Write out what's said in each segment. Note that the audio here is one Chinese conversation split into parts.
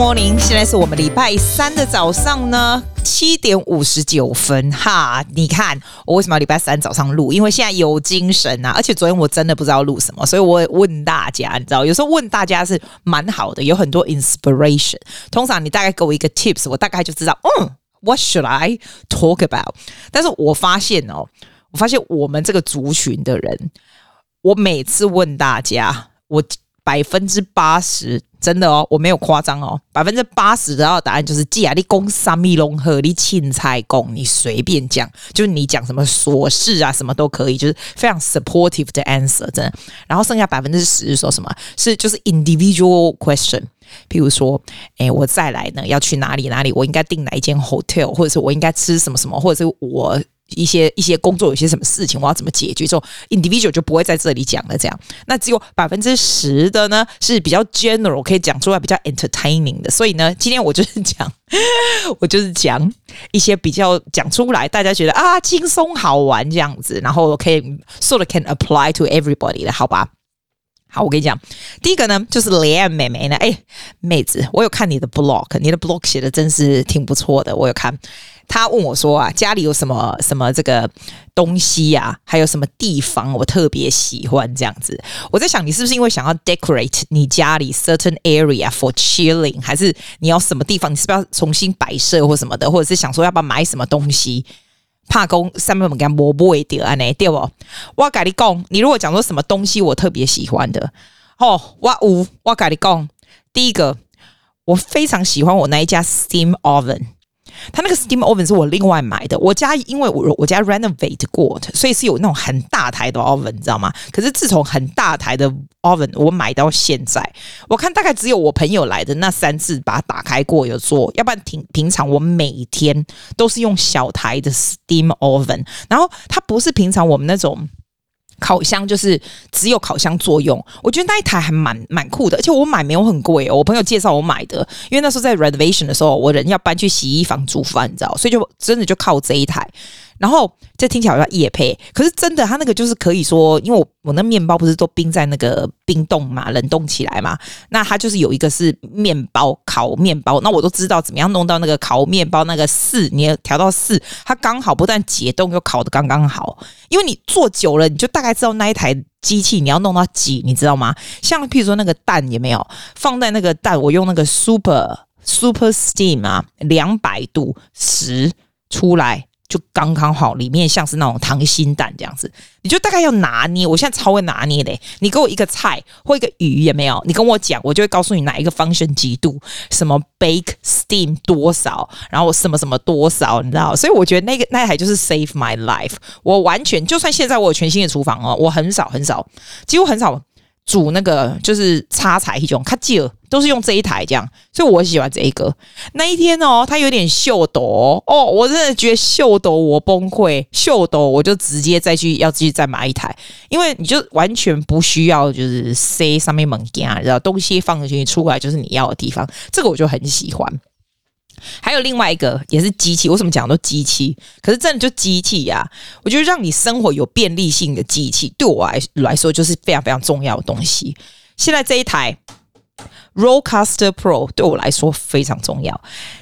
morning，现在是我们礼拜三的早上呢，七点五十九分哈。你看我为什么要礼拜三早上录？因为现在有精神啊，而且昨天我真的不知道录什么，所以我也问大家，你知道，有时候问大家是蛮好的，有很多 inspiration。通常你大概给我一个 tips，我大概就知道，嗯，what should I talk about？但是我发现哦，我发现我们这个族群的人，我每次问大家，我百分之八十。真的哦，我没有夸张哦，百分之八十的答案就是：既然你讲三米龙和你青菜讲，你随便讲，就是你讲什么琐事啊，什么都可以，就是非常 supportive 的 answer，真的。然后剩下百分之十是说什么？是就是 individual question，譬如说，哎，我再来呢，要去哪里哪里？我应该订哪一间 hotel，或者是我应该吃什么什么，或者是我。一些一些工作有些什么事情，我要怎么解决？之后 individual 就不会在这里讲了。这样，那只有百分之十的呢是比较 general，可以讲出来比较 entertaining 的。所以呢，今天我就是讲，我就是讲一些比较讲出来，大家觉得啊轻松好玩这样子，然后可以 sort of can apply to everybody 的，好吧？好，我跟你讲，第一个呢就是 Liam 妹妹呢，哎，妹子，我有看你的 blog，你的 blog 写的真是挺不错的，我有看。他问我说啊，家里有什么什么这个东西呀、啊？还有什么地方我特别喜欢这样子？我在想，你是不是因为想要 decorate 你家里 certain area for chilling，还是你要什么地方？你是不是要重新摆设或什么的？或者是想说要不要买什么东西？怕公上面我们讲摸不会掉啊？呢对不？我跟你讲，你如果讲说什么东西我特别喜欢的，哦，我有我跟你讲，第一个我非常喜欢我那一家 steam oven。它那个 steam oven 是我另外买的，我家因为我我家 renovate 过，所以是有那种很大台的 oven，你知道吗？可是自从很大台的 oven 我买到现在，我看大概只有我朋友来的那三次把它打开过有做，要不然平平常我每天都是用小台的 steam oven，然后它不是平常我们那种。烤箱就是只有烤箱作用，我觉得那一台还蛮蛮酷的，而且我买没有很贵哦，我朋友介绍我买的，因为那时候在 renovation 的时候，我人要搬去洗衣房煮饭，你知道，所以就真的就靠这一台。然后这听起来好像业配，可是真的，它那个就是可以说，因为我我那面包不是都冰在那个冰冻嘛，冷冻起来嘛，那它就是有一个是面包烤面包，那我都知道怎么样弄到那个烤面包那个四，你要调到四，它刚好不但解冻又烤得刚刚好，因为你做久了，你就大概知道那一台机器你要弄到几，你知道吗？像譬如说那个蛋有没有放在那个蛋，我用那个 super super steam 啊，两百度十出来。就刚刚好，里面像是那种溏心蛋这样子，你就大概要拿捏。我现在超会拿捏的，你给我一个菜或一个鱼有没有？你跟我讲，我就会告诉你哪一个 function 几度，什么 bake steam 多少，然后什么什么多少，你知道？所以我觉得那个那台就是 save my life。我完全就算现在我有全新的厨房哦，我很少很少，几乎很少。煮那个就是插彩一种，卡吉尔都是用这一台这样，所以我喜欢这一个。那一天哦，它有点秀逗哦，我真的觉得秀逗我崩溃，秀逗我就直接再去要继续再买一台，因为你就完全不需要就是塞上面猛加，然后东西放进去出来就是你要的地方，这个我就很喜欢。还有另外一个也是机器，为什么讲都机器？可是真的就机器呀、啊！我觉得让你生活有便利性的机器，对我来来说就是非常非常重要的东西。现在这一台 Rodecaster Pro 对我来说非常重要。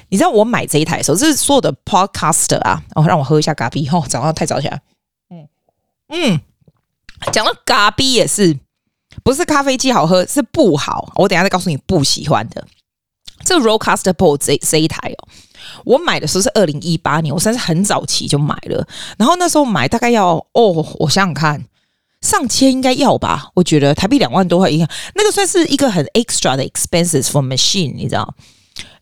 你知道我买这一台的时候，这是所有的 Podcaster 啊，哦，让我喝一下咖啡。哦，早上太早起来，嗯嗯，讲到咖啡也是，不是咖啡机好喝，是不好。我等下再告诉你不喜欢的。这 Rodecaster Pro 这这一台哦，我买的时候是二零一八年，我算是很早期就买了。然后那时候买大概要哦，我想想看，上千应该要吧？我觉得台币两万多块应该，那个算是一个很 extra 的 expenses for machine，你知道？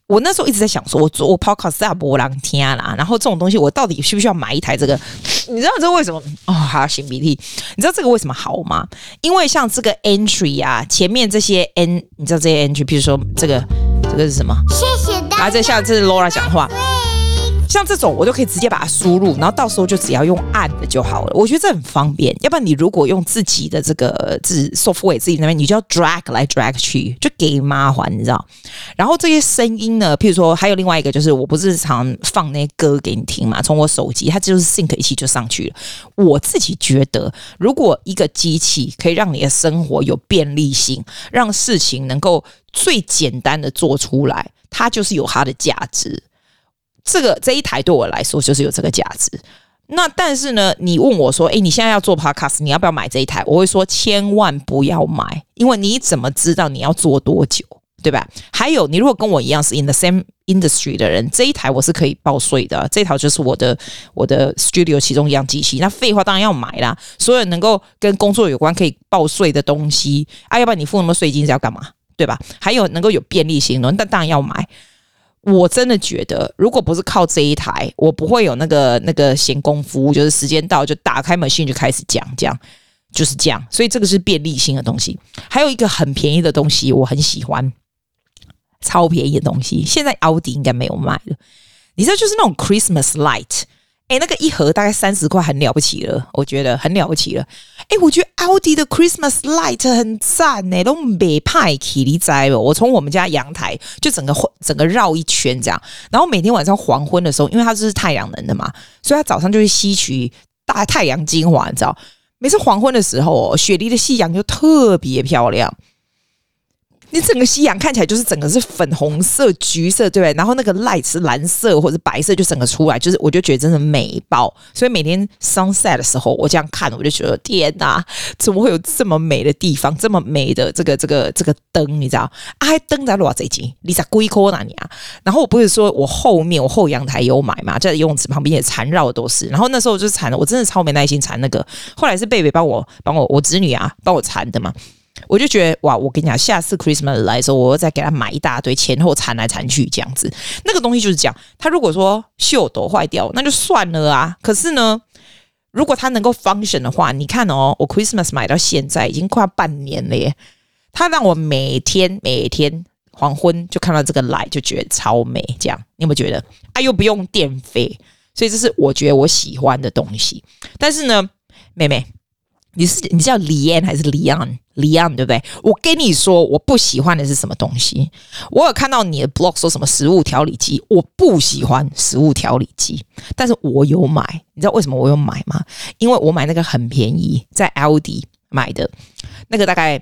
我那时候一直在想说，我做我 podcast 在波浪听啦，然后这种东西我到底需不需要买一台这个？你知道这为什么？哦，还要擤鼻涕。你知道这个为什么好吗？因为像这个 entry 啊，前面这些 n，你知道这些 entry，比如说这个。这个是什么？谢谢大家。啊，这下这是 Laura 讲话。像这种我都可以直接把它输入，然后到时候就只要用按的就好了。我觉得这很方便。要不然你如果用自己的这个自 software 自己那边，你就要 drag 来 drag 去，就给麻烦，你知道？然后这些声音呢，譬如说还有另外一个，就是我不是常放那些歌给你听嘛，从我手机它就是 sync 一起就上去了。我自己觉得，如果一个机器可以让你的生活有便利性，让事情能够最简单的做出来。它就是有它的价值。这个这一台对我来说就是有这个价值。那但是呢，你问我说，诶，你现在要做 podcast，你要不要买这一台？我会说，千万不要买，因为你怎么知道你要做多久，对吧？还有，你如果跟我一样是 in the same industry 的人，这一台我是可以报税的，这一台就是我的我的 studio 其中一样机器。那废话当然要买啦，所有能够跟工作有关可以报税的东西啊，要不然你付那么税金是要干嘛？对吧？还有能够有便利性的，那当然要买。我真的觉得，如果不是靠这一台，我不会有那个那个闲工夫，就是时间到就打开 machine 就开始讲，这样就是这样。所以这个是便利性的东西。还有一个很便宜的东西，我很喜欢，超便宜的东西，现在奥迪应该没有卖了。你知道，就是那种 Christmas light。哎，那个一盒大概三十块，很了不起了，我觉得很了不起了。哎，我觉得奥迪的 Christmas Light 很赞呢，都美派气力在哦。我从我们家阳台就整个整个绕一圈这样，然后每天晚上黄昏的时候，因为它是太阳能的嘛，所以它早上就会吸取大太阳精华，你知道，每次黄昏的时候，雪梨的夕阳就特别漂亮。你整个夕阳看起来就是整个是粉红色、橘色，对不对？然后那个 light 是蓝色或者白色，就整个出来，就是我就觉得真的美爆。所以每天 sunset 的时候，我这样看，我就觉得天哪，怎么会有这么美的地方，这么美的这个这个这个灯？你知道？啊，灯在偌济钱？你在龟壳哪里啊？然后我不是说我后面我后阳台有买嘛，在游泳池旁边也缠绕的都是。然后那时候我就缠了，我真的超没耐心缠那个。后来是贝贝帮我帮我我侄女啊帮我缠的嘛。我就觉得哇，我跟你讲，下次 Christmas 来的时候，我再给他买一大堆，前后缠来缠去这样子。那个东西就是这样，他如果说秀都坏掉，那就算了啊。可是呢，如果它能够 function 的话，你看哦，我 Christmas 买到现在已经快半年了耶。它让我每天每天黄昏就看到这个 light，就觉得超美。这样你有没有觉得？啊，又不用电费，所以这是我觉得我喜欢的东西。但是呢，妹妹。你是你叫李安还是李安？李安对不对？我跟你说，我不喜欢的是什么东西？我有看到你的 blog 说什么食物调理机，我不喜欢食物调理机，但是我有买。你知道为什么我有买吗？因为我买那个很便宜，在 Aldi 买的，那个大概，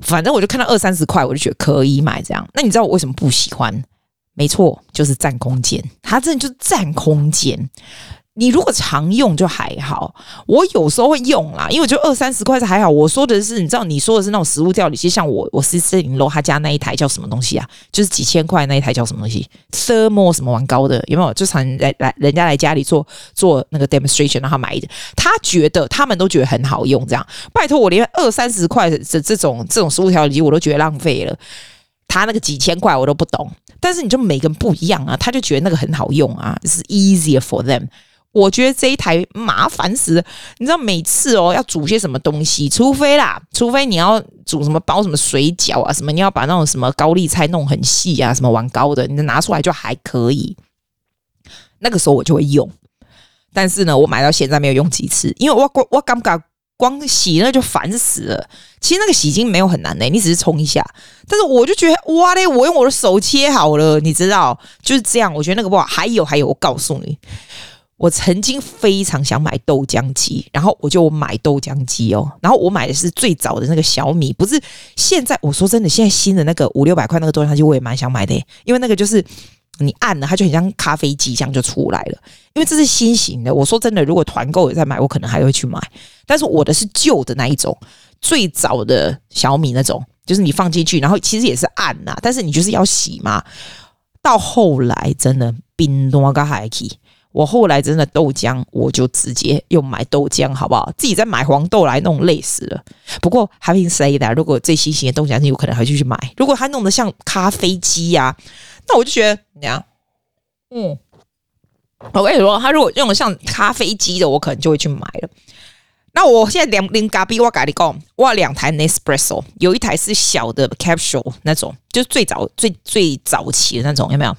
反正我就看到二三十块，我就觉得可以买这样。那你知道我为什么不喜欢？没错，就是占空间，它真的就是占空间。你如果常用就还好，我有时候会用啦，因为我觉得二三十块是还好。我说的是，你知道你说的是那种食物调理器，像我我四四零楼他家那一台叫什么东西啊？就是几千块那一台叫什么东西？Thermo 什么玩高的有没有？就常来来人家来家里做做那个 demonstration，让他买的。他觉得他们都觉得很好用，这样拜托我连二三十块的这种这种食物调理机我都觉得浪费了。他那个几千块我都不懂，但是你就每个人不一样啊，他就觉得那个很好用啊，是 easier for them。我觉得这一台麻烦死了，你知道每次哦要煮些什么东西，除非啦，除非你要煮什么包什么水饺啊什么，你要把那种什么高丽菜弄很细啊，什么碗高的，你拿出来就还可以。那个时候我就会用，但是呢，我买到现在没有用几次，因为我我我刚刚光洗那就烦死了。其实那个洗衣精没有很难的，你只是冲一下，但是我就觉得哇嘞，我用我的手切好了，你知道就是这样。我觉得那个不好。还有还有，我告诉你。我曾经非常想买豆浆机，然后我就买豆浆机哦。然后我买的是最早的那个小米，不是现在。我说真的，现在新的那个五六百块那个豆浆机，我也蛮想买的，因为那个就是你按了，它就很像咖啡机这样就出来了。因为这是新型的。我说真的，如果团购也在买，我可能还会去买。但是我的是旧的那一种，最早的小米那种，就是你放进去，然后其实也是按呐，但是你就是要洗嘛。到后来真的冰多个海气。我后来真的豆浆，我就直接又买豆浆，好不好？自己再买黄豆来弄，累死了。不过 having said that，如果最新型的豆浆机，有可能还会去买。如果它弄得像咖啡机呀、那我就觉得，你看，嗯，我跟你说，它如果用得像咖啡机的，我可能就会去买了。那我现在两零咖啡，我跟你讲，我两台 Nespresso，有一台是小的 capsule 那种，就是最早最最早期的那种，有没有？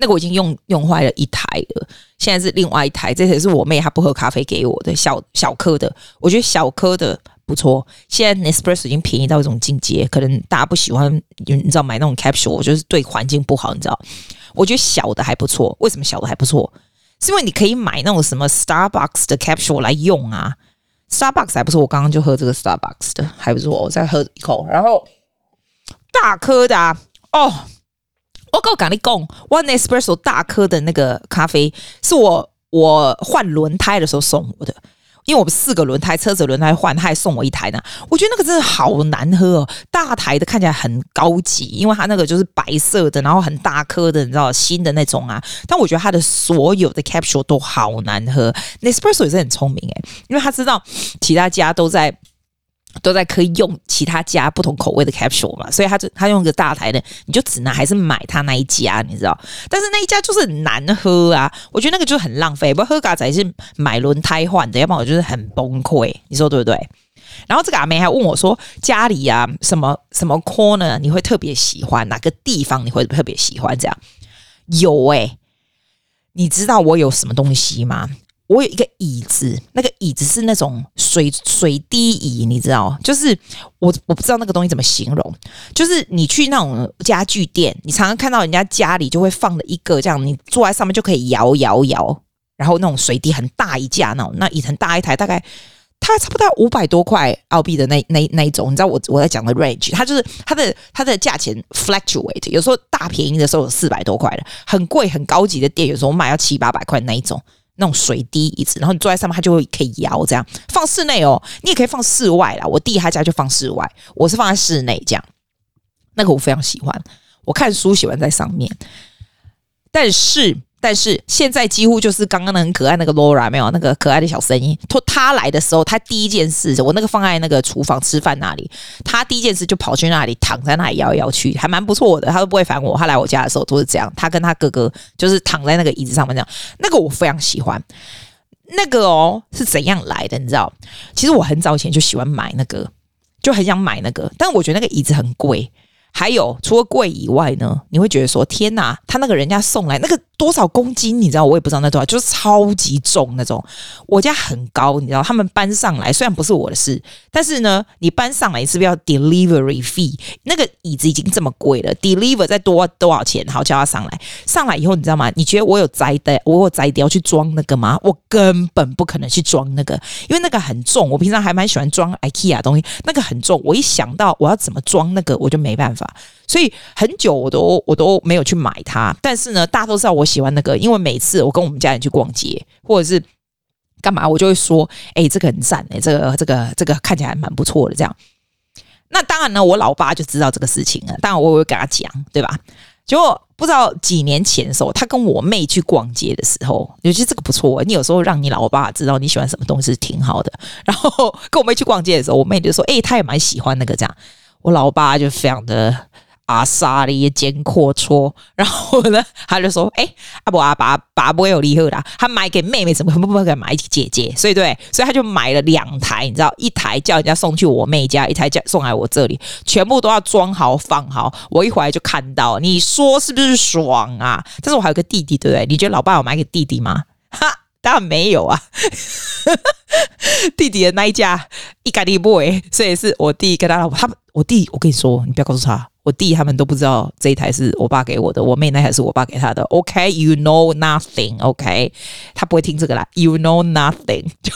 那个我已经用用坏了一台了，现在是另外一台，这台是我妹她不喝咖啡给我的小小颗的，我觉得小颗的不错。现在 Nespresso 已经便宜到一种境界，可能大家不喜欢，你知道买那种 capsule，我觉得对环境不好，你知道？我觉得小的还不错，为什么小的还不错？是因为你可以买那种什么 Starbucks 的 capsule 来用啊，Starbucks 还不错，我刚刚就喝这个 Starbucks 的还不错，我再喝一口，然后大颗的啊，哦。我告诉你讲，One Espresso 大颗的那个咖啡是我我换轮胎的时候送我的。因为我们四个轮胎，车子轮胎换，他还送我一台呢。我觉得那个真的好难喝哦，大台的看起来很高级，因为它那个就是白色的，然后很大颗的，你知道新的那种啊。但我觉得它的所有的 capsule 都好难喝。Nespresso 也是很聪明诶，因为他知道其他家都在。都在可以用其他家不同口味的 capsule 嘛，所以他就他用个大台的，你就只能还是买他那一家，你知道？但是那一家就是难喝啊，我觉得那个就很浪费。不喝咖仔是买轮胎换的，要不然我就是很崩溃，你说对不对？然后这个阿妹还问我说，家里啊什么什么 corner 你会特别喜欢哪个地方？你会特别喜欢这样？有诶、你知道我有什么东西吗？我有一个椅子，那个椅子是那种水水滴椅，你知道？就是我我不知道那个东西怎么形容。就是你去那种家具店，你常常看到人家家里就会放了一个这样，你坐在上面就可以摇摇摇，然后那种水滴很大一架那种，那椅子很大一台，大概它差不多五百多块澳币的那那那一种，你知道我我在讲的 range，它就是它的它的价钱 fluctuate，有时候大便宜的时候有四百多块的，很贵很高级的店，有时候我买要七八百块那一种。那种水滴椅子，然后你坐在上面，它就会可以摇，这样放室内哦，你也可以放室外啦。我弟他家就放室外，我是放在室内这样。那个我非常喜欢，我看书喜欢在上面，但是。但是现在几乎就是刚刚那很可爱那个 Laura 没有那个可爱的小声音。他他来的时候，他第一件事，我那个放在那个厨房吃饭那里，他第一件事就跑去那里躺在那里摇来摇去，还蛮不错的。他都不会烦我。他来我家的时候都是这样。他跟他哥哥就是躺在那个椅子上面这样。那个我非常喜欢。那个哦是怎样来的？你知道？其实我很早以前就喜欢买那个，就很想买那个，但我觉得那个椅子很贵。还有除了贵以外呢，你会觉得说天哪，他那个人家送来那个。多少公斤？你知道，我也不知道那多少，就是超级重那种。我家很高，你知道，他们搬上来虽然不是我的事，但是呢，你搬上来是不是要 delivery fee？那个椅子已经这么贵了，deliver 再多多少钱？好，叫他上来。上来以后，你知道吗？你觉得我有摘的？我有摘的要去装那个吗？我根本不可能去装那个，因为那个很重。我平常还蛮喜欢装 IKEA 东西，那个很重。我一想到我要怎么装那个，我就没办法。所以很久我都我都没有去买它。但是呢，大家都知道我。喜欢那个，因为每次我跟我们家人去逛街，或者是干嘛，我就会说：“哎、这个很赞哎，这个这个这个看起来还蛮不错的。”这样，那当然呢，我老爸就知道这个事情了。当然，我也会跟他讲，对吧？结果不知道几年前的时候，他跟我妹去逛街的时候，尤其这个不错。你有时候让你老爸知道你喜欢什么东西是挺好的。然后跟我妹去逛街的时候，我妹就说：“哎、欸，他也蛮喜欢那个。”这样，我老爸就非常的。阿沙的一肩阔搓，然后呢，他就说：“哎、阿伯阿爸爸不会有礼物的，他买给妹妹，怎么不不给买给姐姐？所以对，所以他就买了两台，你知道，一台叫人家送去我妹家，一台叫送来我这里，全部都要装好放好。我一回来就看到，你说是不是爽啊？但是我还有个弟弟，对不对？你觉得老爸有买给弟弟吗？哈，当然没有啊，弟弟的那一架一咖喱 boy，所以是我弟跟他老婆，他我弟，我跟你说，你不要告诉他。”我弟他们都不知道这一台是我爸给我的，我妹那台是我爸给他的。OK，you know nothing。OK，他不会听这个啦。You know nothing。就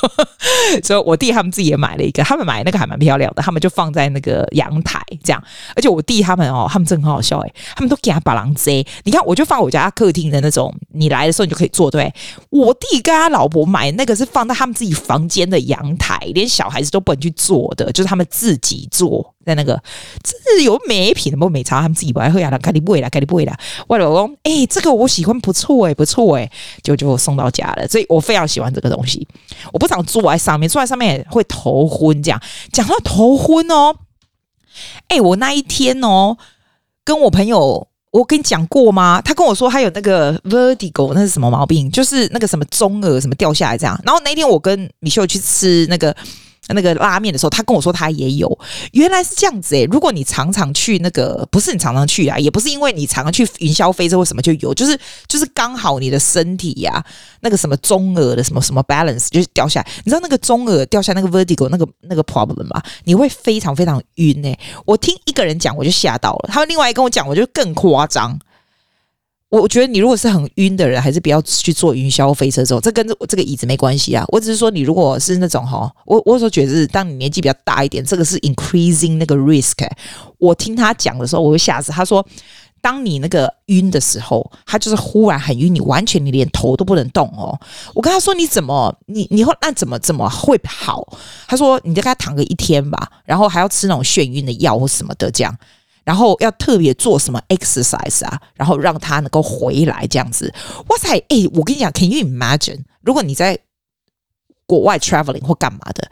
所以，我弟他们自己也买了一个，他们买那个还蛮漂亮的，他们就放在那个阳台这样。而且我弟他们哦，他们真的很好笑诶，他们都给他把狼遮。你看，我就放我家客厅的那种，你来的时候你就可以坐。对，我弟跟他老婆买那个是放在他们自己房间的阳台，连小孩子都不能去坐的，就是他们自己坐。在那个，这是有美品的，不美茶，他们自己不爱喝呀，赶紧不会了，赶紧不会了。我老公，哎，这个我喜欢，不错哎，不错哎，就就送到家了，所以我非常喜欢这个东西。我不想坐在上面，坐在上面也会头昏。这样讲到头昏哦，哎，我那一天哦，跟我朋友，我跟你讲过吗？他跟我说他有那个 vertigo，那是什么毛病？就是那个什么中耳什么掉下来这样。然后那一天我跟米秀去吃那个。那个拉面的时候，他跟我说他也有，原来是这样子诶、如果你常常去那个，不是你常常去啊，也不是因为你常常去云霄飞车或什么就有，就是就是刚好你的身体呀、那个什么中耳的什么什么 balance 就是掉下来。你知道那个中耳掉下那个 vertigo 那个那个 problem 吗？你会非常非常晕诶、我听一个人讲我就吓到了，他们另外一跟我讲我就更夸张。我觉得你如果是很晕的人，还是不要去坐云霄飞车这种，这跟这这个椅子没关系啊。我只是说，你如果是那种哈，我我有时候觉得是，当你年纪比较大一点，这个是 increasing 那个 risk、我听他讲的时候，我会吓死。他说，当你那个晕的时候，他就是忽然很晕，你完全你连头都不能动哦。我跟他说你怎么你你会那怎么怎么会好？他说你就跟他躺个一天吧，然后还要吃那种眩晕的药或什么的这样，然后要特别做什么 exercise 啊，然后让他能够回来这样子。哇塞，哎，我跟你讲，Can you imagine？如果你在国外 traveling 或干嘛的，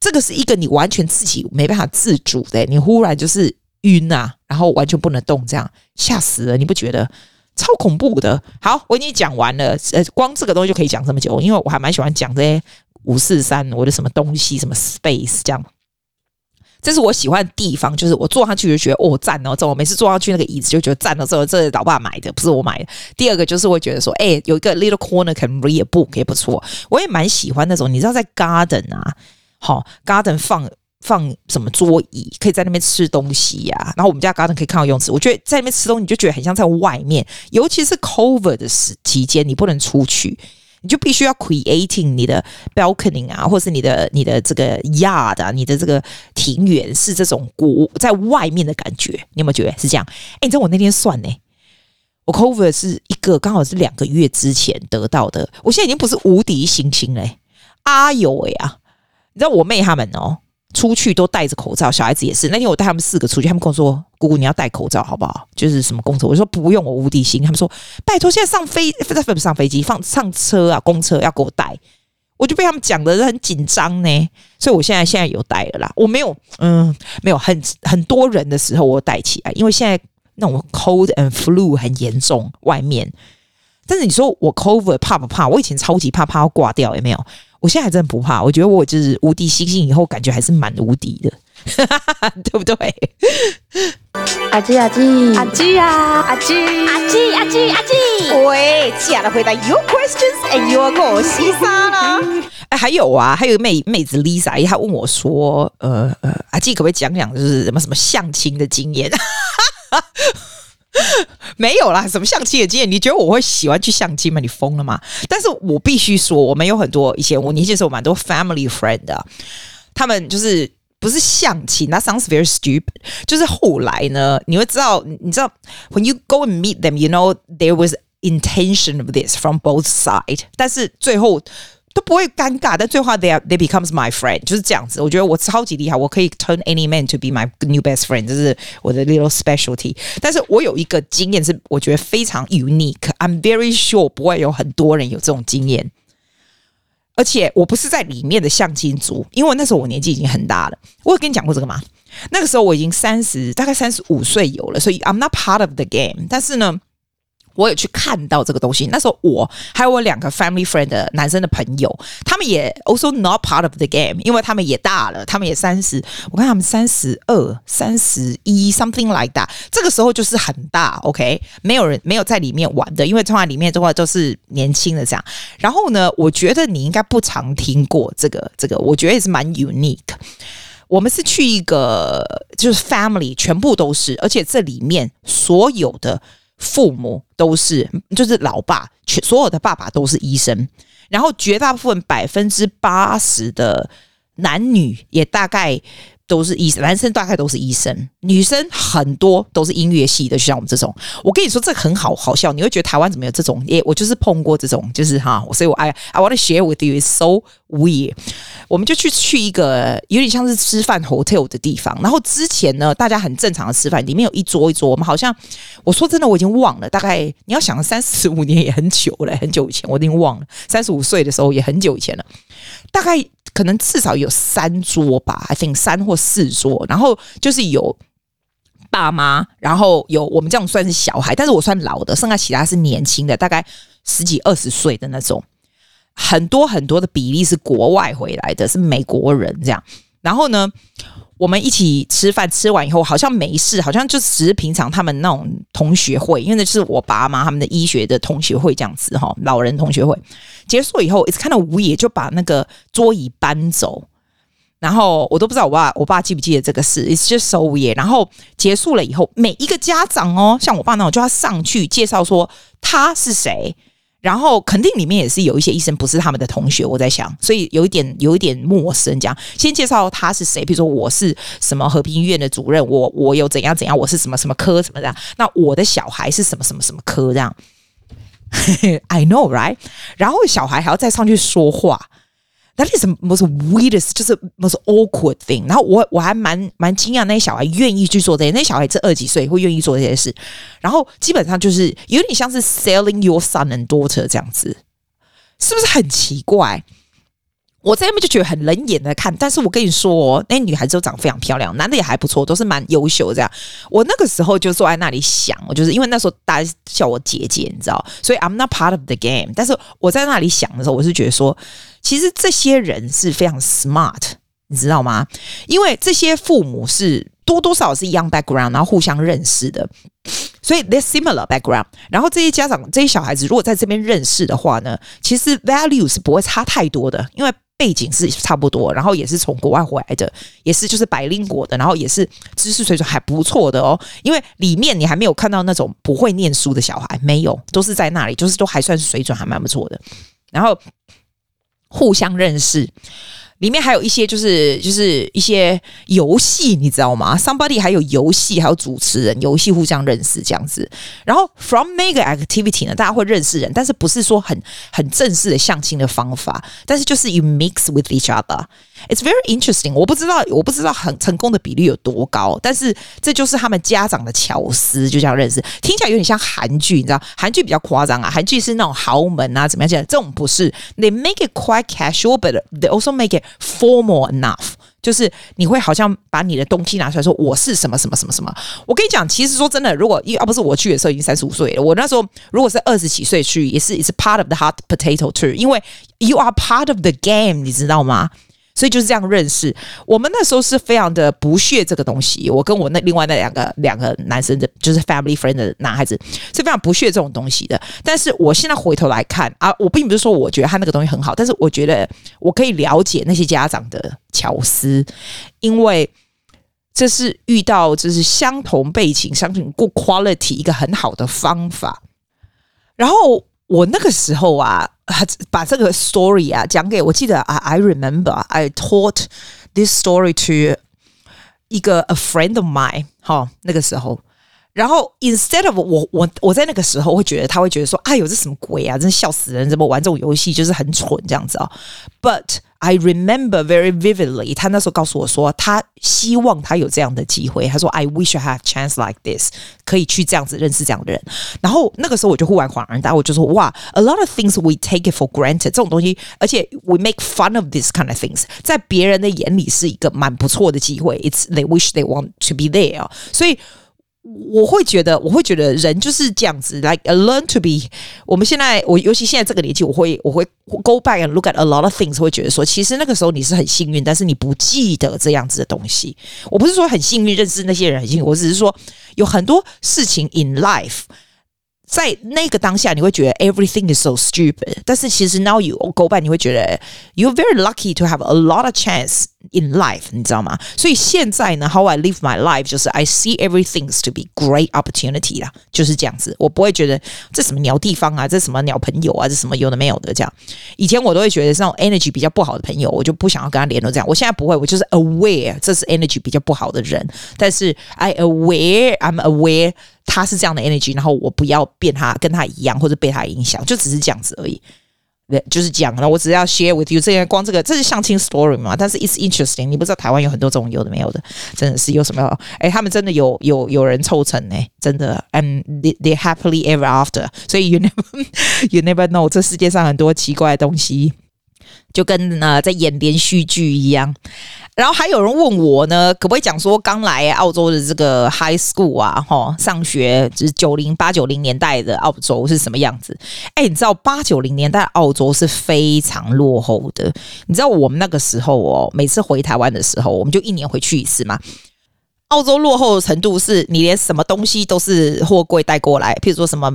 这个是一个你完全自己没办法自主的，你忽然就是。晕啊，然后完全不能动，这样吓死了，你不觉得超恐怖的？好，我已经讲完了，呃，光这个东西就可以讲这么久，因为我还蛮喜欢讲这些五四三我的什么东西，什么 space 这样。这是我喜欢的地方，就是我坐上去就觉得哦赞哦，这我每次坐上去那个椅子就觉得赞哦，这这老爸买的，不是我买的。第二个就是会觉得说，哎，有一个 little corner can read a book 也不错，我也蛮喜欢那种，你知道在 garden 啊，好 garden 放。放什么桌椅，可以在那边吃东西呀、然后我们家 garden 可以看到泳池。我觉得在那边吃东西，你就觉得很像在外面。尤其是 cover 的时期间，你不能出去，你就必须要 creating 你的 balcony 啊，或是你的你的这个 yard 啊，你的这个庭园是这种国在外面的感觉。你有没有觉得是这样？哎，你知道我那天算呢，我 cover 是一个刚好是两个月之前得到的，我现在已经不是无敌星星嘞。啊哟喂啊！你知道我妹他们哦。出去都戴着口罩，小孩子也是。那天我带他们四个出去，他们跟我说：“姑姑，你要戴口罩好不好？”就是什么公车，我说不用，我无敌心。他们说：“拜托，现在上飞不上飞机，放上车啊，公车要给我戴。”我就被他们讲的很紧张呢，所以我现在现在有戴了啦。我没有，嗯，没有很很多人的时候我戴起来，因为现在那种 cold and flu 很严重，外面。但是你说我 cover 怕不怕？我以前超级怕，怕要挂掉，有没有？我现在还真不怕，我觉得我就是无敌星星，以后感觉还是蛮无敌的，对不对？阿基阿基阿基呀，阿基阿基阿基阿基，喂，接下来回答 Your questions and your 我西？哎，还有啊，还有妹妹子 Lisa，她问我说，呃呃，阿基可不可以讲讲，就是什么什么相亲的经验？没有啦，什么相亲的经验？你觉得我会喜欢去相亲吗？你疯了吗？但是我必须说，我们有很多以前我年轻时候蛮多 family friend 的，他们就是不是相亲，那 sounds very stupid。就是后来呢，你会知道，你知道，when you go and meet them，you know there was intention of this from both side，但是最后。都不会尴尬，但最后 they they becomes my friend，就是这样子。我觉得我超级厉害，我可以 turn any man to be my new best friend，这是我的 little specialty。但是我有一个经验是我觉得非常 unique，I'm very sure 不会有很多人有这种经验。而且我不是在里面的相亲组，因为那时候我年纪已经很大了。我有跟你讲过这个吗？那个时候我已经三十，大概三十五岁有了，所以 I'm not part of the game。但是呢。我有去看到这个东西，那时候我还有我两个 family friend 的男生的朋友，他们也 also not part of the game，因为他们也大了，他们也三十，我看他们三十二、三十一，something like that。这个时候就是很大，OK，没有人没有在里面玩的，因为通常里面的话都是年轻的这样。然后呢，我觉得你应该不常听过这个，这个我觉得也是蛮 unique。我们是去一个就是 family，全部都是，而且这里面所有的。父母都是，就是老爸，所有的爸爸都是医生，然后绝大部分百分之八十的男女也大概。都是医生，男生大概都是医生，女生很多都是音乐系的，就像我们这种。我跟你说，这很好好笑，你会觉得台湾怎么有这种？耶，我就是碰过这种，就是哈，所以我 I I want to share with you. is so weird。我们就去去一个有点像是吃饭 hotel 的地方，然后之前呢，大家很正常的吃饭，里面有一桌一桌，我们好像我说真的，我已经忘了，大概你要想三十五年也很久了，很久以前我已经忘了，三十五岁的时候也很久以前了，大概。可能至少有三桌吧，I think 三或四桌，然后就是有爸妈，然后有我们这样算是小孩，但是我算老的，剩下其他是年轻的，大概十几二十岁的那种，很多很多的比例是国外回来的，是美国人这样，然后呢，我们一起吃饭，吃完以后好像没事，好像就只是平常他们那种同学会，因为那是我爸妈他们的医学的同学会这样子哈，老人同学会结束以后，it's kind of weird，就把那个桌椅搬走，然后我都不知道我爸我爸记不记得这个事，it's just so weird。然后结束了以后，每一个家长哦，像我爸那种就要上去介绍说他是谁。然后肯定里面也是有一些医生不是他们的同学，我在想，所以有一点有一点陌生。这样，先介绍他是谁，比如说我是什么和平医院的主任，我我有怎样怎样，我是什么什么科什么的，那我的小孩是什么什么什么科这样。I know, right？然后小孩还要再上去说话。That is the most weirdest，就是 most awkward thing。然后我我还蛮蛮惊讶，那些小孩愿意去做这些。那些小孩这二十几岁会愿意做这些事。然后基本上就是有点像是 selling your son and daughter 这样子，是不是很奇怪？我在那边就觉得很冷眼的看。但是我跟你说，那女孩子都长得非常漂亮，男的也还不错，都是蛮优秀这样。我那个时候就坐在那里想，我就是因为那时候大家叫我姐姐，你知道，所以 I'm not part of the game。但是我在那里想的时候，我是觉得说。其实这些人是非常 smart，你知道吗？因为这些父母是多多少少是一样 background，然后互相认识的，所以 they similar background。然后这些家长、这些小孩子如果在这边认识的话呢，其实 value 是不会差太多的，因为背景是差不多，然后也是从国外回来的，也是就是百灵果的，然后也是知识水准还不错的哦。因为里面你还没有看到那种不会念书的小孩，没有，都是在那里，就是都还算是水准还蛮不错的。然后。互相认识，里面还有一些就是就是一些游戏，你知道吗？Somebody 还有游戏，还有主持人，游戏互相认识这样子。然后 from 那个 activity 呢，大家会认识人，但是不是说很很正式的相亲的方法，但是就是 you mix with each other。It's very interesting。我不知道，我不知道很成功的比例有多高，但是这就是他们家长的巧思，就这样认识。听起来有点像韩剧，你知道？韩剧比较夸张啊，韩剧是那种豪门啊，怎么样？这种不是，They make it quite casual，but they also make it formal enough。就是你会好像把你的东西拿出来说，我是什么什么什么什么。我跟你讲，其实说真的，如果要不是我去的时候已经三十五岁了，我那时候如果是二十几岁去，也是也是 part of the hot potato too，因为 you are part of the game，你知道吗？所以就是这样认识。我们那时候是非常的不屑这个东西。我跟我那另外那两个两个男生的，就是 family friend 的男孩子，是非常不屑这种东西的。但是我现在回头来看啊，我并不是说我觉得他那个东西很好，但是我觉得我可以了解那些家长的巧思，因为这是遇到就是相同背景、相同 good quality 一个很好的方法。然后我那个时候啊。把这个 story 啊讲给我，记得啊，I remember I taught this story to 一个 a friend of mine，哈，那个时候，然后 instead of 我我我在那个时候会觉得他会觉得说，哎呦，这什么鬼啊，真笑死人，怎么玩这种游戏就是很蠢这样子啊，but I remember very vividly，他那时候告诉我说，他希望他有这样的机会。他说，I wish I have chance like this，可以去这样子认识这样的人。然后那个时候我就忽然恍然大悟，我就说，哇，a lot of things we take it for granted，这种东西，而且 we make fun of this kind of things，在别人的眼里是一个蛮不错的机会。It's they wish they want to be there，所以。 我会觉得，我会觉得人就是这样子，like learn to be。我们现在，我尤其现在这个年纪，我会我会 go back and look at a lot of things，会觉得说，其实那个时候你是很幸运，但是你不记得这样子的东西。我不是说很幸运认识那些人很幸运，我只是说有很多事情 in life。在那个当下，你会觉得 everything is so stupid，但是其实 now you go back，你会觉得 you're very lucky to have a lot of chance In life，你知道吗？所以现在呢，how I live my life 就是 I see everything to be great opportunity 啦，就是这样子。我不会觉得这什么鸟地方啊，这什么鸟朋友啊，这什么有的没有的这样。以前我都会觉得这种 energy 比较不好的朋友，我就不想要跟他联络这样。我现在不会，我就是 aware 这是 energy 比较不好的人，但是 I aware I'm aware。他是这样的 energy，然后我不要变他跟他一样，或者被他影响，就只是这样子而已。就是讲了，我只要 share with you。这些光这个这是相亲 story 嘛？但是 it's interesting。你不知道台湾有很多这种有的没有的，真的是有什么？哎，他们真的有有有人凑成呢，真的。And they they happily ever after。所以 you never you never know，这世界上很多奇怪的东西，就跟呃在演连续剧一样。然后还有人问我呢，可不可以讲说刚来澳洲的这个 high school 啊，哈，上学就是九零八九零年代的澳洲是什么样子？哎，你知道八九零年代澳洲是非常落后的。你知道我们那个时候哦，每次回台湾的时候，我们就一年回去一次嘛。澳洲落后的程度是你连什么东西都是货柜带过来，譬如说什么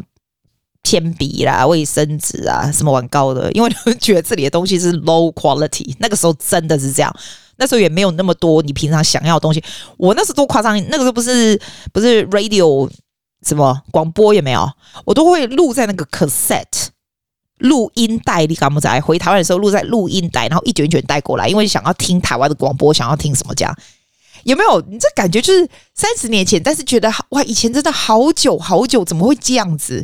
铅笔啦、卫生纸啊、什么玩高的，因为他们觉得这里的东西是 low quality。那个时候真的是这样。那时候也没有那么多你平常想要的东西。我那时候多夸张，那个时候不是不是 radio 什么广播也没有，我都会录在那个 cassette 录音带，你敢不在回台湾的时候录在录音带，然后一卷一卷带过来，因为想要听台湾的广播，想要听什么这样。有没有？你这感觉就是三十年前，但是觉得哇，以前真的好久好久，怎么会这样子？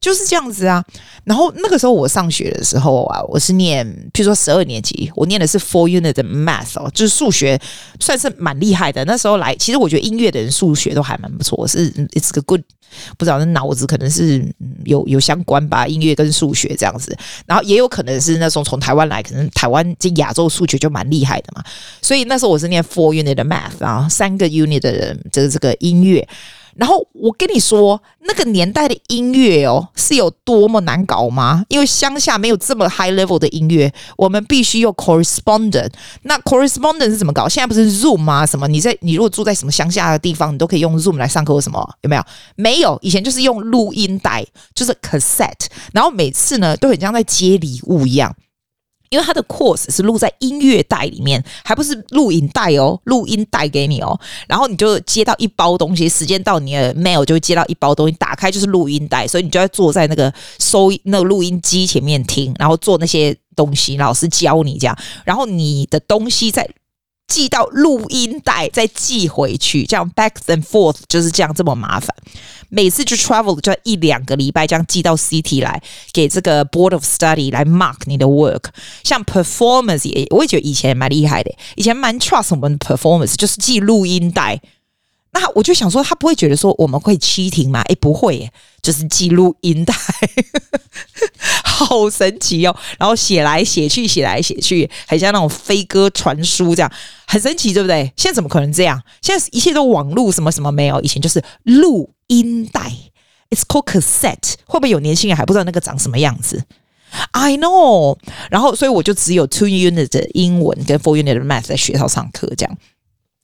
就是这样子啊。然后那个时候我上学的时候啊，我是念，譬如说十二年级，我念的是 four unit 的 math 哦，就是数学算是蛮厉害的。那时候来，其实我觉得音乐的人数学都还蛮不错，是 it's a good。不知道那脑子可能是有有相关吧，音乐跟数学这样子，然后也有可能是那种从台湾来，可能台湾这亚洲数学就蛮厉害的嘛，所以那时候我是念 four unit 的 math 啊，三个 unit 的人，这个这个音乐。然后我跟你说，那个年代的音乐哦，是有多么难搞吗？因为乡下没有这么 high level 的音乐，我们必须用 correspondent。那 correspondent 是怎么搞？现在不是 Zoom 啊？什么？你在你如果住在什么乡下的地方，你都可以用 Zoom 来上课，或什么？有没有？没有。以前就是用录音带，就是 cassette，然后每次呢都很像在接礼物一样。因为他的 course 是录在音乐带里面，还不是录影带哦，录音带给你哦，然后你就接到一包东西，时间到你的 mail 就会接到一包东西，打开就是录音带，所以你就要坐在那个收那个录音机前面听，然后做那些东西，老师教你这样，然后你的东西在。寄到录音带，再寄回去，这样 back and forth 就是这样这么麻烦。每次就 travel 就要一两个礼拜，这样寄到 city 来给这个 board of study 来 mark 你的 work。像 performance 也，我也觉得以前蛮厉害的，以前蛮 trust 我们 performance，就是寄录音带。那我就想说，他不会觉得说我们会 cheating 吗？诶，不会耶，就是记录音带，好神奇哦！然后写来写去，写来写去，很像那种飞鸽传书这样，很神奇，对不对？现在怎么可能这样？现在一切都网络，什么什么没有？以前就是录音带，It's called cassette。会不会有年轻人还不知道那个长什么样子？I know。然后，所以我就只有 two unit 的英文跟 four unit 的 math 在学校上课这样。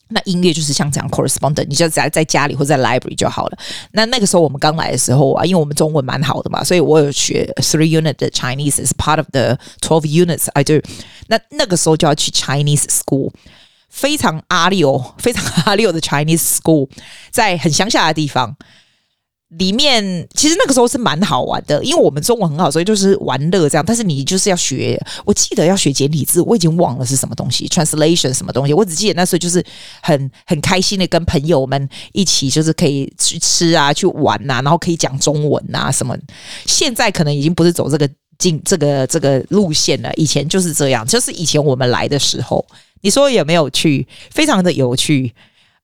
那音乐就是像这样 correspondent，你就在在家里或在 library 就好了。那那个时候我们刚来的时候啊，因为我们中文蛮好的嘛，所以我有学 three unit 的 Chinese is part of the twelve units I do。那那个时候就要去 Chinese school，非常阿六，非常阿六的 Chinese school，在很乡下的地方。里面其实那个时候是蛮好玩的，因为我们中文很好，所以就是玩乐这样。但是你就是要学，我记得要学简体字，我已经忘了是什么东西，translation 什么东西，我只记得那时候就是很很开心的跟朋友们一起，就是可以去吃啊，去玩呐、啊，然后可以讲中文啊什么。现在可能已经不是走这个进这个这个路线了，以前就是这样，就是以前我们来的时候，你说有没有趣？非常的有趣。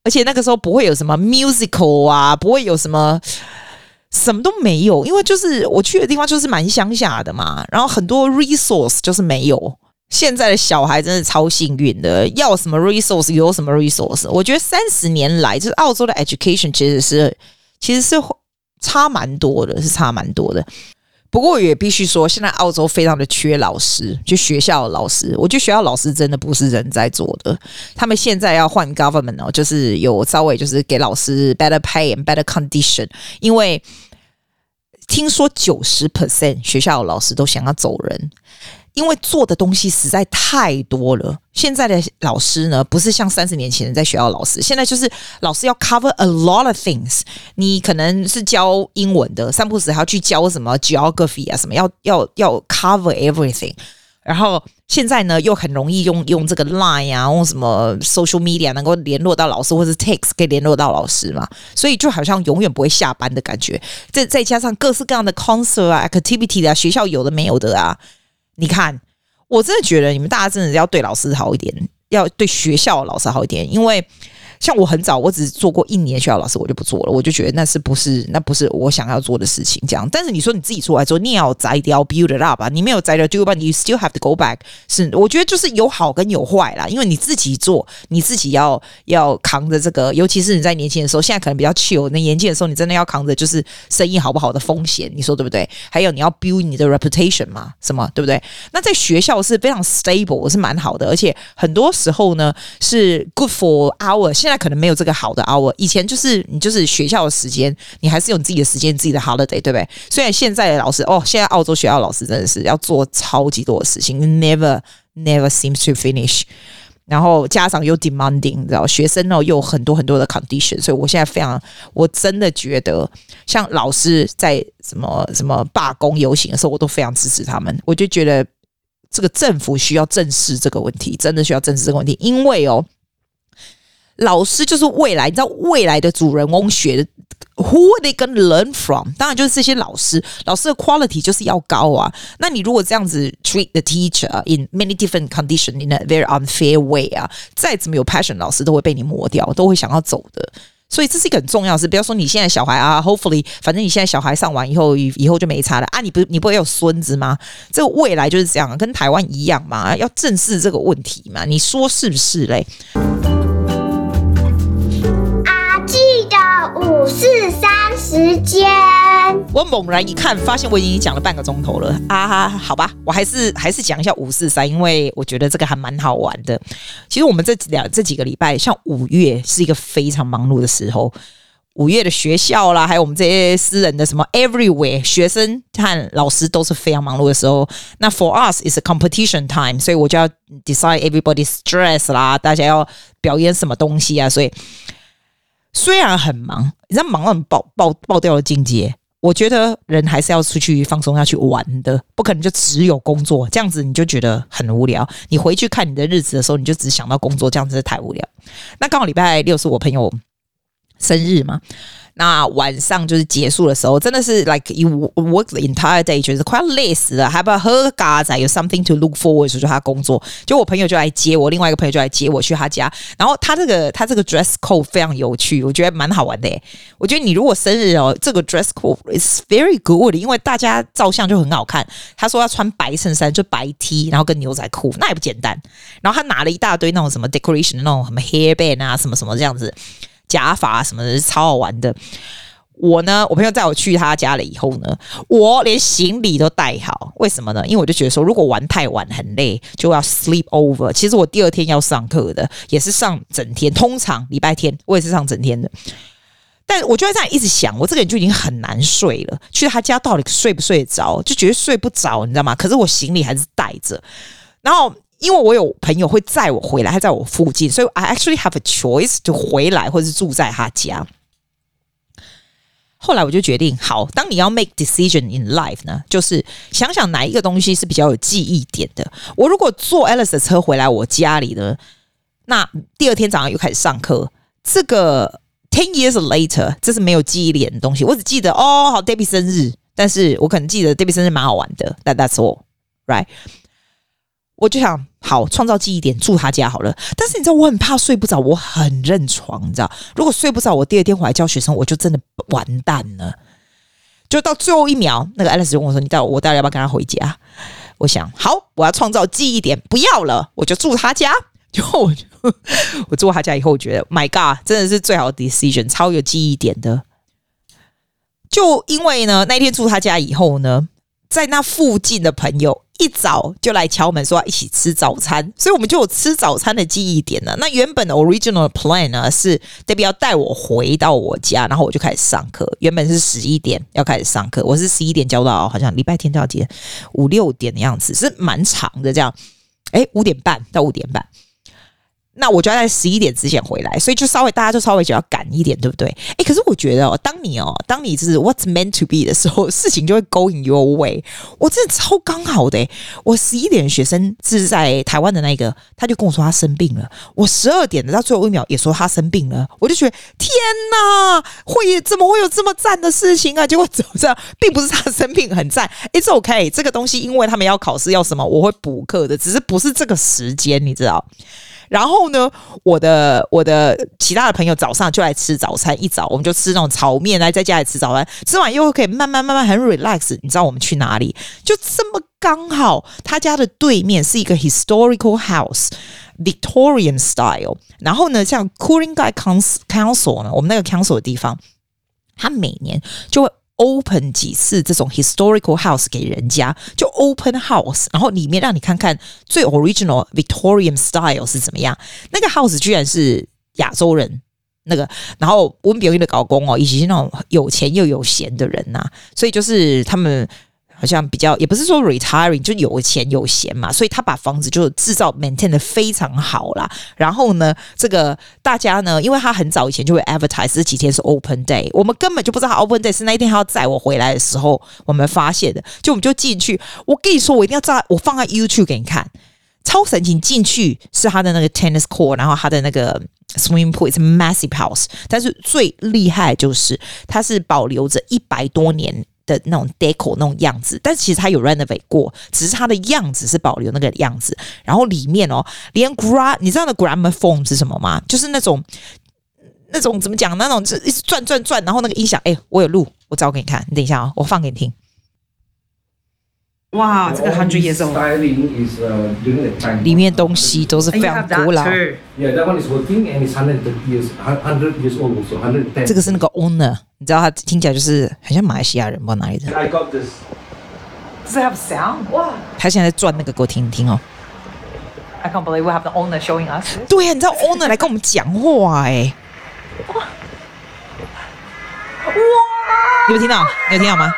而且那个时候不会有什么 musical 啊，不会有什么什么都没有，因为就是我去的地方就是蛮乡下的嘛，然后很多 resource 就是没有。现在的小孩真是超幸运的，要什么 resource 有什么 resource。我觉得三十年来，就是澳洲的 education 其实是其实是差蛮多的，是差蛮多的。不过也必须说，现在澳洲非常的缺老师，就学校的老师。我觉得学校老师真的不是人在做的。他们现在要换 government 哦，就是有稍微就是给老师 better pay and better condition，因为听说九十 percent 学校的老师都想要走人。因为做的东西实在太多了，现在的老师呢，不是像三十年前在学校老师，现在就是老师要 cover a lot of things。你可能是教英文的，三不时还要去教什么 geography 啊，什么要要要 cover everything。然后现在呢，又很容易用用这个 line 啊，用什么 social media 能够联络到老师，或者 text 可以联络到老师嘛，所以就好像永远不会下班的感觉。再再加上各式各样的 concert 啊，activity 啊，学校有的没有的啊。你看，我真的觉得你们大家真的要对老师好一点，要对学校老师好一点，因为。像我很早，我只做过一年学校老师，我就不做了。我就觉得那是不是那不是我想要做的事情。这样，但是你说你自己出来做，你也要摘掉 build it up 啊。你没有摘掉 do but you still have to go back。是，我觉得就是有好跟有坏啦。因为你自己做，你自己要要扛着这个，尤其是你在年轻的时候，现在可能比较 chill。那年轻的时候，你真的要扛着就是生意好不好的风险，你说对不对？还有你要 build 你的 reputation 嘛，什么对不对？那在学校是非常 stable，是蛮好的，而且很多时候呢是 good for our 现在。那可能没有这个好的 hour，以前就是你就是学校的时间，你还是有你自己的时间，自己的 holiday，对不对？虽然现在的老师哦，现在澳洲学校老师真的是要做超级多的事情，never never seems to finish。然后家长又 demanding，你知道，学生呢又有很多很多的 condition，所以我现在非常，我真的觉得，像老师在什么什么罢工游行的时候，我都非常支持他们。我就觉得这个政府需要正视这个问题，真的需要正视这个问题，因为哦，老师就是未来，你知道未来的主人翁学的。Who they gonna learn from？当然就是这些老师，老师的 quality 就是要高啊。那你如果这样子 treat the teacher in many different condition in a very unfair way 啊，再怎么有 passion，老师都会被你磨掉，都会想要走的。所以这是一个很重要的事。不要说你现在小孩啊，hopefully，反正你现在小孩上完以后，以后就没差了啊。你不，你不会有孙子吗？这个未来就是这样，跟台湾一样嘛，要正视这个问题嘛。你说是不是嘞？五四三时间，我猛然一看，发现我已经讲了半个钟头了啊！好吧，我还是还是讲一下五四三，因为我觉得这个还蛮好玩的。其实我们这两这几个礼拜，像五月是一个非常忙碌的时候，五月的学校啦，还有我们这些私人的什么 everywhere，学生和老师都是非常忙碌的时候。那 for us is a competition time，所以我就要 decide everybody's stress 啦，大家要表演什么东西啊，所以。虽然很忙，你知道忙到爆爆爆掉的境界，我觉得人还是要出去放松，要去玩的，不可能就只有工作，这样子你就觉得很无聊。你回去看你的日子的时候，你就只想到工作，这样子太无聊。那刚好礼拜六是我朋友生日嘛。那晚上就是结束的时候，真的是 like you work the entire day，觉得快要累死了，还不要喝咖仔，有 something to look forward to，就他工作。就我朋友就来接我，另外一个朋友就来接我去他家。然后他这个他这个 dress code 非常有趣，我觉得蛮好玩的。我觉得你如果生日哦，这个 dress code is very good，因为大家照相就很好看。他说要穿白衬衫，就白 T，然后跟牛仔裤，那也不简单。然后他拿了一大堆那种什么 decoration 的那种什么 hairband 啊，什么什么这样子。假发什么的，超好玩的。我呢，我朋友带我去他家了以后呢，我连行李都带好。为什么呢？因为我就觉得说，如果玩太晚很累，就要 sleep over。其实我第二天要上课的，也是上整天。通常礼拜天我也是上整天的。但我就在这样一直想，我这个人就已经很难睡了。去他家到底睡不睡得着？就觉得睡不着，你知道吗？可是我行李还是带着，然后。因为我有朋友会载我回来，他在我附近，所以 I actually have a choice 就回来或者是住在他家。后来我就决定，好，当你要 make decision in life 呢，就是想想哪一个东西是比较有记忆点的。我如果坐 Alice 的车回来我家里呢，那第二天早上又开始上课，这个 ten years later 这是没有记忆点的东西。我只记得哦，好，Debbie 生日，但是我可能记得 Debbie 生日蛮好玩的。That that's all right。我就想，好，创造记忆点，住他家好了。但是你知道，我很怕睡不着，我很认床，你知道，如果睡不着，我第二天回来教学生，我就真的完蛋了。就到最后一秒，那个 Alice 就问我说：“你到我到底要不要跟他回家？”我想，好，我要创造记忆点，不要了，我就住他家。就我就 我住他家以后，我觉得 My God，真的是最好的 decision，超有记忆点的。就因为呢，那天住他家以后呢，在那附近的朋友。一早就来敲门说要一起吃早餐，所以我们就有吃早餐的记忆点了。那原本的 original plan 呢是 Debbie 要带我回到我家，然后我就开始上课。原本是十一点要开始上课，我是十一点交到好像礼拜天到几点？五六点的样子，是蛮长的这样。哎，五点半到五点半。那我就要在十一点之前回来，所以就稍微大家就稍微就要赶一点，对不对？哎，可是我觉得哦，当你哦，当你是 what's meant to be 的时候，事情就会 going your way。我真的超刚好的，我十一点学生是在台湾的那个，他就跟我说他生病了。我十二点的到最后一秒也说他生病了，我就觉得天哪，会怎么会有这么赞的事情啊？结果怎么这样，并不是他生病很赞，It's OK，。这个东西因为他们要考试要什么，我会补课的，只是不是这个时间，你知道。然后呢，我的我的其他的朋友早上就来吃早餐，一早我们就吃那种炒面，来在家里吃早餐，吃完又可以慢慢慢慢很 relax。你知道我们去哪里？就这么刚好，他家的对面是一个 historical house，Victorian style。然后呢，像 Ku-ring-gai Council 呢，我们那个 council 的地方，他每年就会。Open 几次这种 historical house 给人家，就 open house，然后里面让你看看最 original Victorian style 是怎么样。那个 house 居然是亚洲人那个，然后温表英的搞工哦，以及是那种有钱又有闲的人呐、所以就是他们好像比较也不是说 retiring 就有钱有闲嘛，所以他把房子就制造 maintain 的非常好啦。然后呢，这个大家呢，因为他很早以前就会 advertise 这几天是 open day，我们根本就不知道他 open day 是那一天他要载我回来的时候我们发现的，就我们就进去。我跟你说，我一定要在我放在 YouTube 给你看，超神奇！进去是他的那个 tennis court，然后他的那个 swimming pool 是 massive house，但是最厉害就是它是保留着一百多年。的那种 deco 那种样子，但其实它有 renovate 过，只是它的样子是保留那个样子。然后里面哦，连 gra 你知道的 gramophone 是什么吗？就是那种那种怎么讲？那种一直转转转，然后那个音响，哎，我有录，我找给你看。你等一下啊、哦，我放给你听。哇，这个 hundred years old，里面东西都是非常古老。这个是那个 owner，你知道他听起来就是很像马来西亚人，不知道哪里的。I got this. Does it have sound? 哇，他现在在转那个给我听听哦。I can't believe we have the owner showing us. 对呀，你知道 owner 来跟我们讲话哎。哇！你有听到？你有听到吗？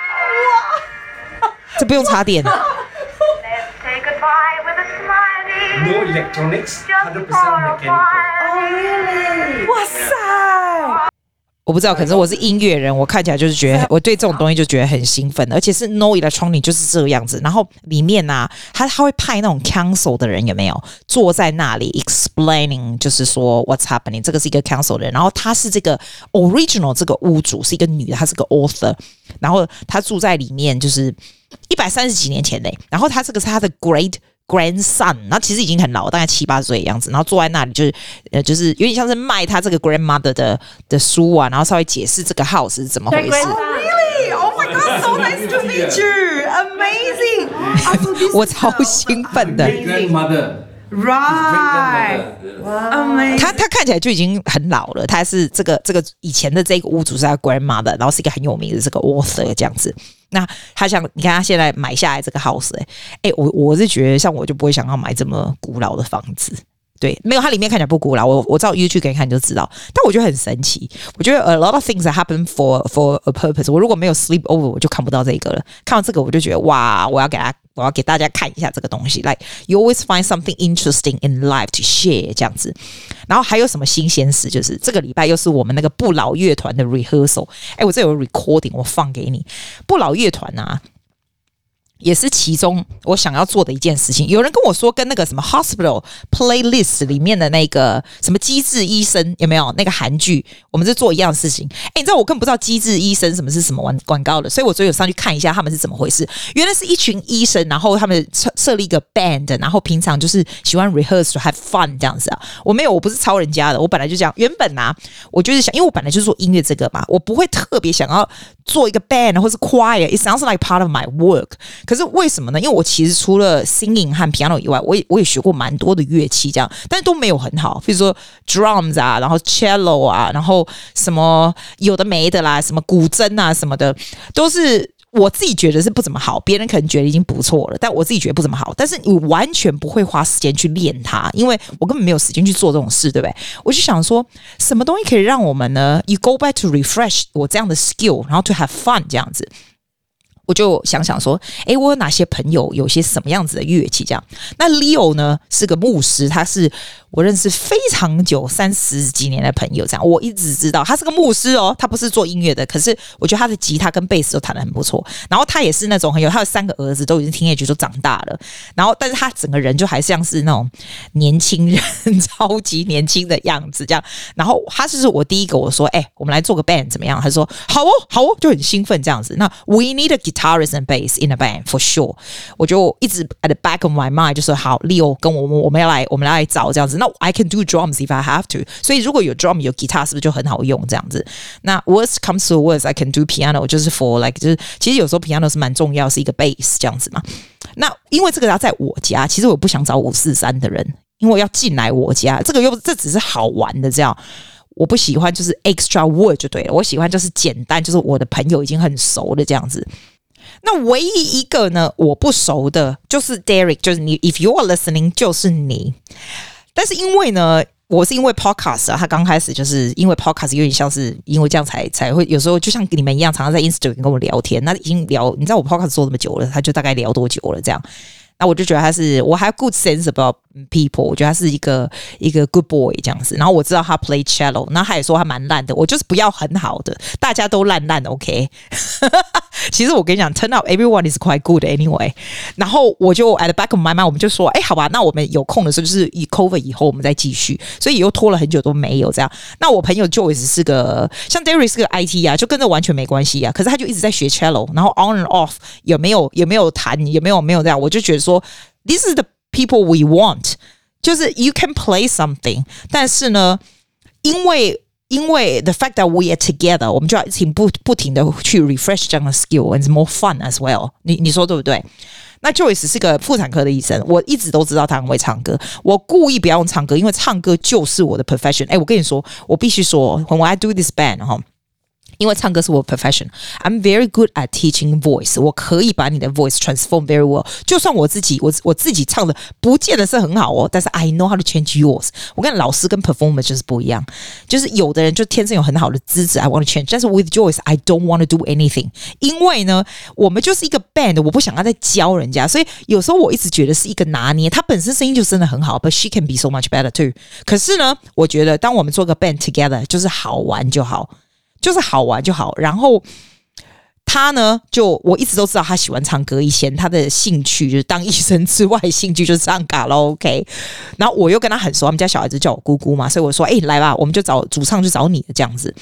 这不用插电。哇塞！我不知道，可是我是音乐人，我看起来就是觉得，我对这种东西就觉得很兴奋，而且是 No Electronic 就是这个样子。然后里面呢、啊，他他会派那种 council 的人有没有坐在那里 explaining，就是说 What's happening？这个是一个 council 的人，然后他是这个 original 这个屋主是一个女的，她是个 author，然后她住在里面就是一百三十几年前嘞，然后她这个是她的 great。grandson，然后其实已经很老，大概七八岁的样子，然后坐在那里就是呃，就是有点像是卖他这个 grandmother 的的书啊，然后稍微解释这个 house 是怎么回事。Oh really? Oh my God, so nice to meet you. Amazing. 我超兴奋的。Right，他他看起来就已经很老了，他是这个这个以前的这个屋主是他 grandmother，然后是一个很有名的这个 author 这样子。那他像，你看他现在买下来这个 house，哎、欸、哎，我我是觉得像我就不会想要买这么古老的房子。对，没有，它里面看起来不古老。我我照 YouTube 给你看你就知道。但我觉得很神奇。我觉得 a lot of things happen for for a purpose。我如果没有 sleep over，我就看不到这个了。看到这个，我就觉得哇，我要给他，我要给大家看一下这个东西。Like you always find something interesting in life to share 这样子。然后还有什么新鲜事？就是这个礼拜又是我们那个不老乐团的 rehearsal。哎，我这有 recording，我放给你。不老乐团啊。也是其中我想要做的一件事情。有人跟我说，跟那个什么 Hospital Playlist 里面的那个什么机智医生有没有那个韩剧？我们是做一样的事情。哎，你知道我根本不知道机智医生什么是什么广广告的，所以我所以有上去看一下他们是怎么回事。原来是一群医生，然后他们设设立一个 band，然后平常就是喜欢 rehearse to have fun 这样子啊。我没有，我不是抄人家的，我本来就这样。原本啊，我就是想，因为我本来就是做音乐这个嘛，我不会特别想要做一个 band 或是 choir。It sounds like part of my work。可是为什么呢？因为我其实除了 singing 和 piano 以外，我也我也学过蛮多的乐器，这样，但是都没有很好。比如说 drums 啊，然后 cello 啊，然后什么有的没的啦，什么古筝啊什么的，都是我自己觉得是不怎么好。别人可能觉得已经不错了，但我自己觉得不怎么好。但是你完全不会花时间去练它，因为我根本没有时间去做这种事，对不对？我就想说，什么东西可以让我们呢？You go back to refresh 我这样的 skill，然后 to have fun 这样子。我就想想说，诶，我有哪些朋友有些什么样子的乐器？这样，那 Leo 呢是个牧师，他是我认识非常久三十几年的朋友。这样，我一直知道他是个牧师哦，他不是做音乐的，可是我觉得他的吉他跟贝斯都弹得很不错。然后他也是那种很有，他的三个儿子都已经听乐曲都长大了，然后但是他整个人就还像是那种年轻人，超级年轻的样子。这样，然后他就是我第一个我说，诶，我们来做个 band 怎么样？他说好哦，好哦，就很兴奋这样子。那 We need guitarist and bass in a band for sure。我就一直 at the back of my mind 就说好，Leo 跟我们我们要来我们来找这样子。那 I can do drums if I have to。所以如果有 drum 有 guitar 是不是就很好用这样子？那 worst comes to worst I can do piano，就是 for like 就是其实有时候 piano 是蛮重要，是一个 bass 这样子嘛。那因为这个要在我家，其实我不想找五四三的人，因为要进来我家，这个又这只是好玩的这样。我不喜欢就是 extra word 就对了，我喜欢就是简单，就是我的朋友已经很熟的这样子。那唯一一个呢，我不熟的，就是 Derek，就是你。If you are listening，就是你。但是因为呢，我是因为 podcast 啊，他刚开始就是因为 podcast 有点像是因为这样才才会有时候就像你们一样，常常在 Instagram 跟我聊天。那已经聊，你知道我 podcast 做那么久了，他就大概聊多久了这样。那我就觉得他是，我还 good sense about people，我觉得他是一个一个 good boy 这样子。然后我知道他 play cello，然后他也说他蛮烂的，我就是不要很好的，大家都烂烂 OK。其实我跟你讲，turn out everyone is quite good anyway。然后我就 at the back of my mind，我们就说，哎，好吧，那我们有空的时候就是以 cover 以后我们再继续。所以又拖了很久都没有这样。那我朋友 Joyce 是个像 Derry 是个 IT 啊，就跟这完全没关系啊。可是他就一直在学 cello，然后 on and off 有没有有没有弹有没有没有这样，我就觉得。说，This is the people we want，就是 you can play something，但是呢，因为因为 the fact that we are together，我们就要停不不停的去 refresh 这样的 skill，and it's more fun as well 你。你你说对不对？那 Joyce 是个妇产科的医生，我一直都知道他很会唱歌，我故意不要用唱歌，因为唱歌就是我的 profession。哎，我跟你说，我必须说，when I do this band 哈。 因为唱歌是我 profession，I'm very good at teaching voice。我可以把你的 voice transform very well。就算我自己，我我自己唱的不见得是很好哦，但是 I know how to change yours。我跟老师跟 performer 就是不一样，就是有的人就天生有很好的资质，I want to change。但是 with Joyce，I don't want to do anything。因为呢，我们就是一个 band，我不想要再教人家，所以有时候我一直觉得是一个拿捏。他本身声音就真的很好，but she can be so much better too。可是呢，我觉得当我们做个 band together，就是好玩就好。 就是好玩就好，然后他呢，就我一直都知道他喜欢唱歌，以前他的兴趣就是当医生之外，兴趣就是唱卡拉 OK。然后我又跟他很熟，他们家小孩子叫我姑姑嘛，所以我说：“哎，来吧，我们就找主唱，就找你的这样子。”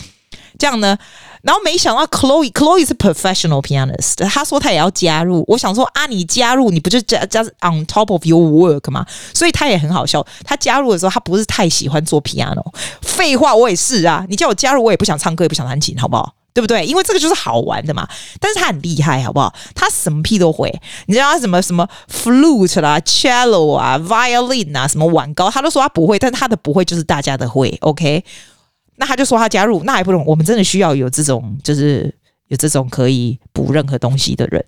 这样呢，然后没想到 Chloe，Chloe 是 professional pianist，他说他也要加入。我想说啊，你加入你不就加加 on top of your work 吗？所以他也很好笑。他加入的时候，他不是太喜欢做 piano。废话，我也是啊。你叫我加入，我也不想唱歌，也不想弹琴，好不好？对不对？因为这个就是好玩的嘛。但是他很厉害，好不好？他什么屁都会。你知道他什么什么 flute 啦、cello 啊、violin 啊、什么碗糕，他都说他不会。但他的不会就是大家的会，OK？那他就说他加入，那还不懂。我们真的需要有这种，就是有这种可以补任何东西的人，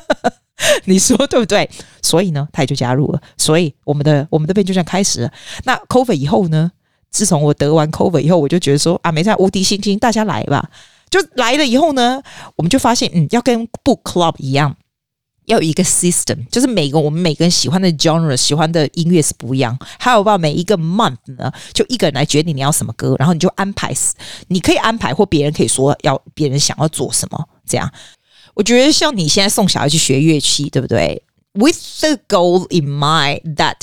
你说对不对？所以呢，他也就加入了。所以我们的我们这边就这样开始了。那 cover 以后呢？自从我得完 cover 以后，我就觉得说啊，没在无敌星星，大家来吧。就来了以后呢，我们就发现，嗯，要跟 book club 一样。要有一个 system，就是每个我们每个人喜欢的 genre、喜欢的音乐是不一样。还有吧，每一个 month 呢，就一个人来决定你要什么歌，然后你就安排。你可以安排，或别人可以说要别人想要做什么。这样，我觉得像你现在送小孩去学乐器，对不对？With the goal in mind that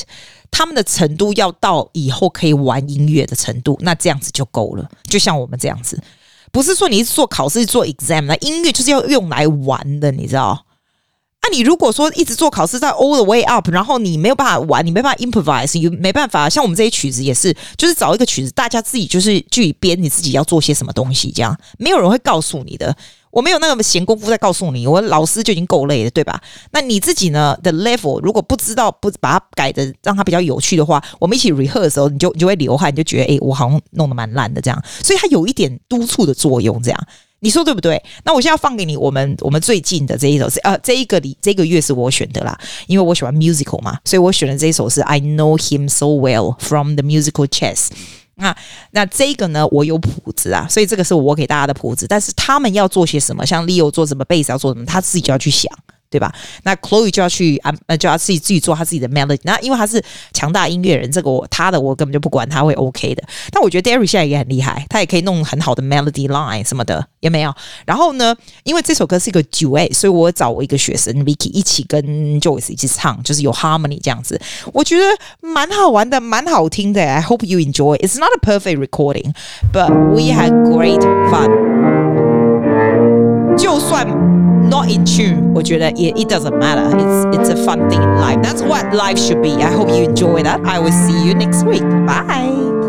他们的程度要到以后可以玩音乐的程度，那这样子就够了。就像我们这样子，不是说你一直做考试做 exam，那音乐就是要用来玩的，你知道？那、你如果说一直做考试在 all the way up，然后你没有办法玩，你没办法 improvise，你没办法像我们这些曲子也是，就是找一个曲子，大家自己就是去编你自己要做些什么东西，这样没有人会告诉你的。我没有那个闲工夫在告诉你，我老师就已经够累了，对吧？那你自己呢的 level 如果不知道不把它改的让它比较有趣的话，我们一起 rehearse 的时候，你就你就会流汗，你就觉得哎，我好像弄得蛮烂的这样，所以它有一点督促的作用，这样。你说对不对？那我现在要放给你，我们我们最近的这一首是呃，这一个里这个月是我选的啦，因为我喜欢 musical 嘛，所以我选的这一首是 I Know Him So Well from the musical Chess。那那这个呢，我有谱子啊，所以这个是我给大家的谱子，但是他们要做些什么，像 Leo 做什么，贝斯要做什么，他自己就要去想。对吧？那 Chloe 就要去啊，就要自己自己做他自己的 melody。那因为他是强大音乐人，这个我他的我根本就不管，他会 OK 的。但我觉得 Derry 现在也很厉害，他也可以弄很好的 melody line 什么的，有没有？然后呢，因为这首歌是一个 duet，所以我找我一个学生 Vicky 一起跟 Joyce 一起唱，就是有 harmony 这样子。我觉得蛮好玩的，蛮好听的。I hope you enjoy. It's not a perfect recording, but we had great fun. 就算 not in tune，我觉得 it it doesn't matter. It's it's a fun thing in life. That's what life should be. I hope you enjoy that. I will see you next week. Bye.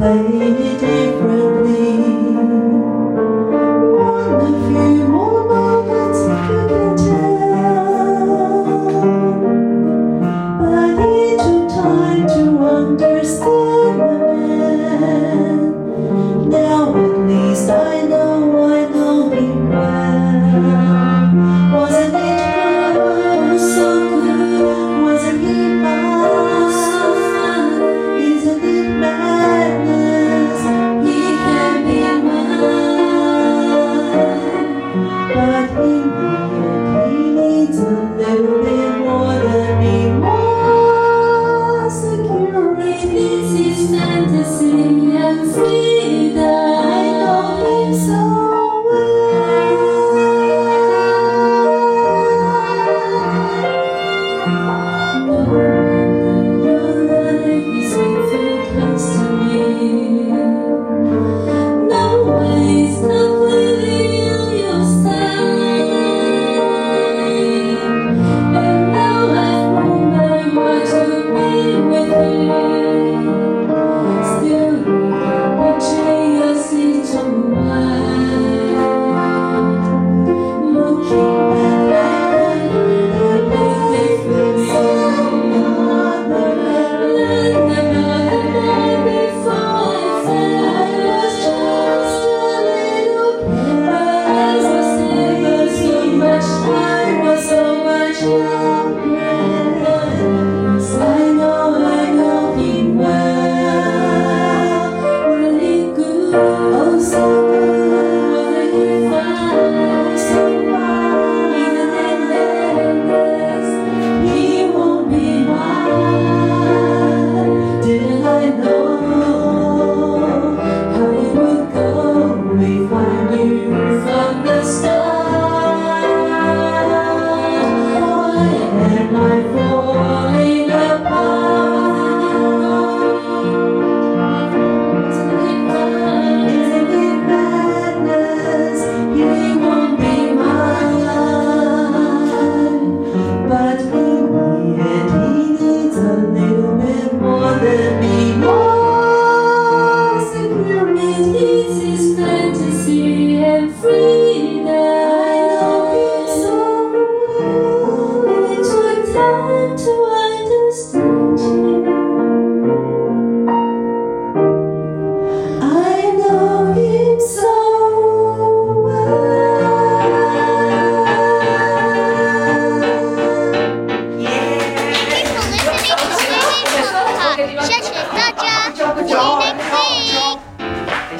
lady.